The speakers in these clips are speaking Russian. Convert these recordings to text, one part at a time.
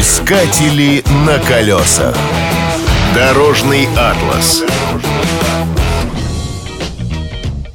Искатели на колесах. Дорожный атлас.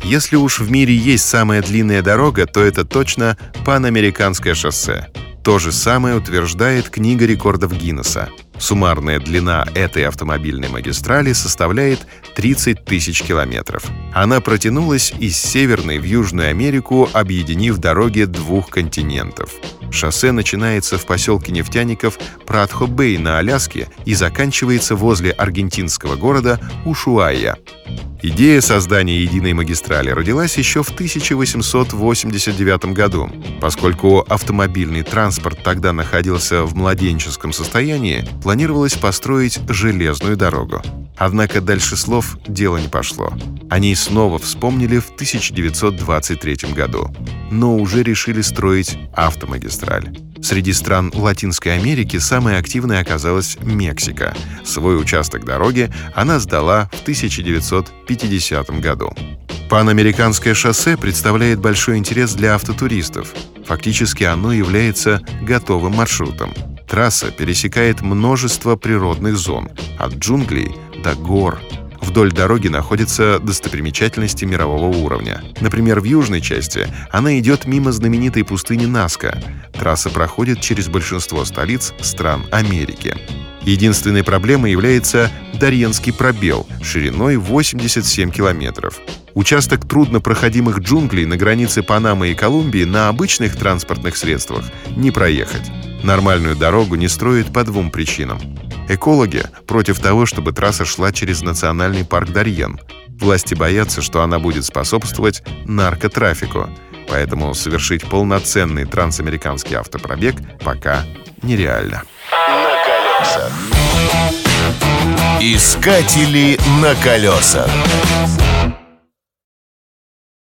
Если уж в мире есть самая длинная дорога, то это точно Панамериканское шоссе. То же самое утверждает книга рекордов Гиннесса. Суммарная длина этой автомобильной магистрали составляет 30 тысяч километров. Она протянулась из Северной в Южную Америку, объединив дороги двух континентов. Шоссе начинается в поселке нефтяников Пратхо-Бэй на Аляске и заканчивается возле аргентинского города Ушуайя. Идея создания единой магистрали родилась еще в 1889 году. Поскольку автомобильный транспорт тогда находился в младенческом состоянии, планировалось построить железную дорогу. Однако дальше слов дело не пошло. Они снова вспомнили в 1923 году, но уже решили строить автомагистраль. Среди стран Латинской Америки самой активной оказалась Мексика. Свой участок дороги она сдала в 1950 году. Панамериканское шоссе представляет большой интерес для автотуристов. Фактически оно является готовым маршрутом. Трасса пересекает множество природных зон, от джунглей до гор, Вдоль дороги находятся достопримечательности мирового уровня. Например, в южной части она идет мимо знаменитой пустыни Наска. Трасса проходит через большинство столиц стран Америки. Единственной проблемой является Дарьенский пробел шириной 87 километров. Участок труднопроходимых джунглей на границе Панамы и Колумбии на обычных транспортных средствах не проехать. Нормальную дорогу не строят по двум причинам. Экологи против того, чтобы трасса шла через национальный парк Дарьен. Власти боятся, что она будет способствовать наркотрафику, поэтому совершить полноценный трансамериканский автопробег пока нереально. На колесах. Искатели на колесах.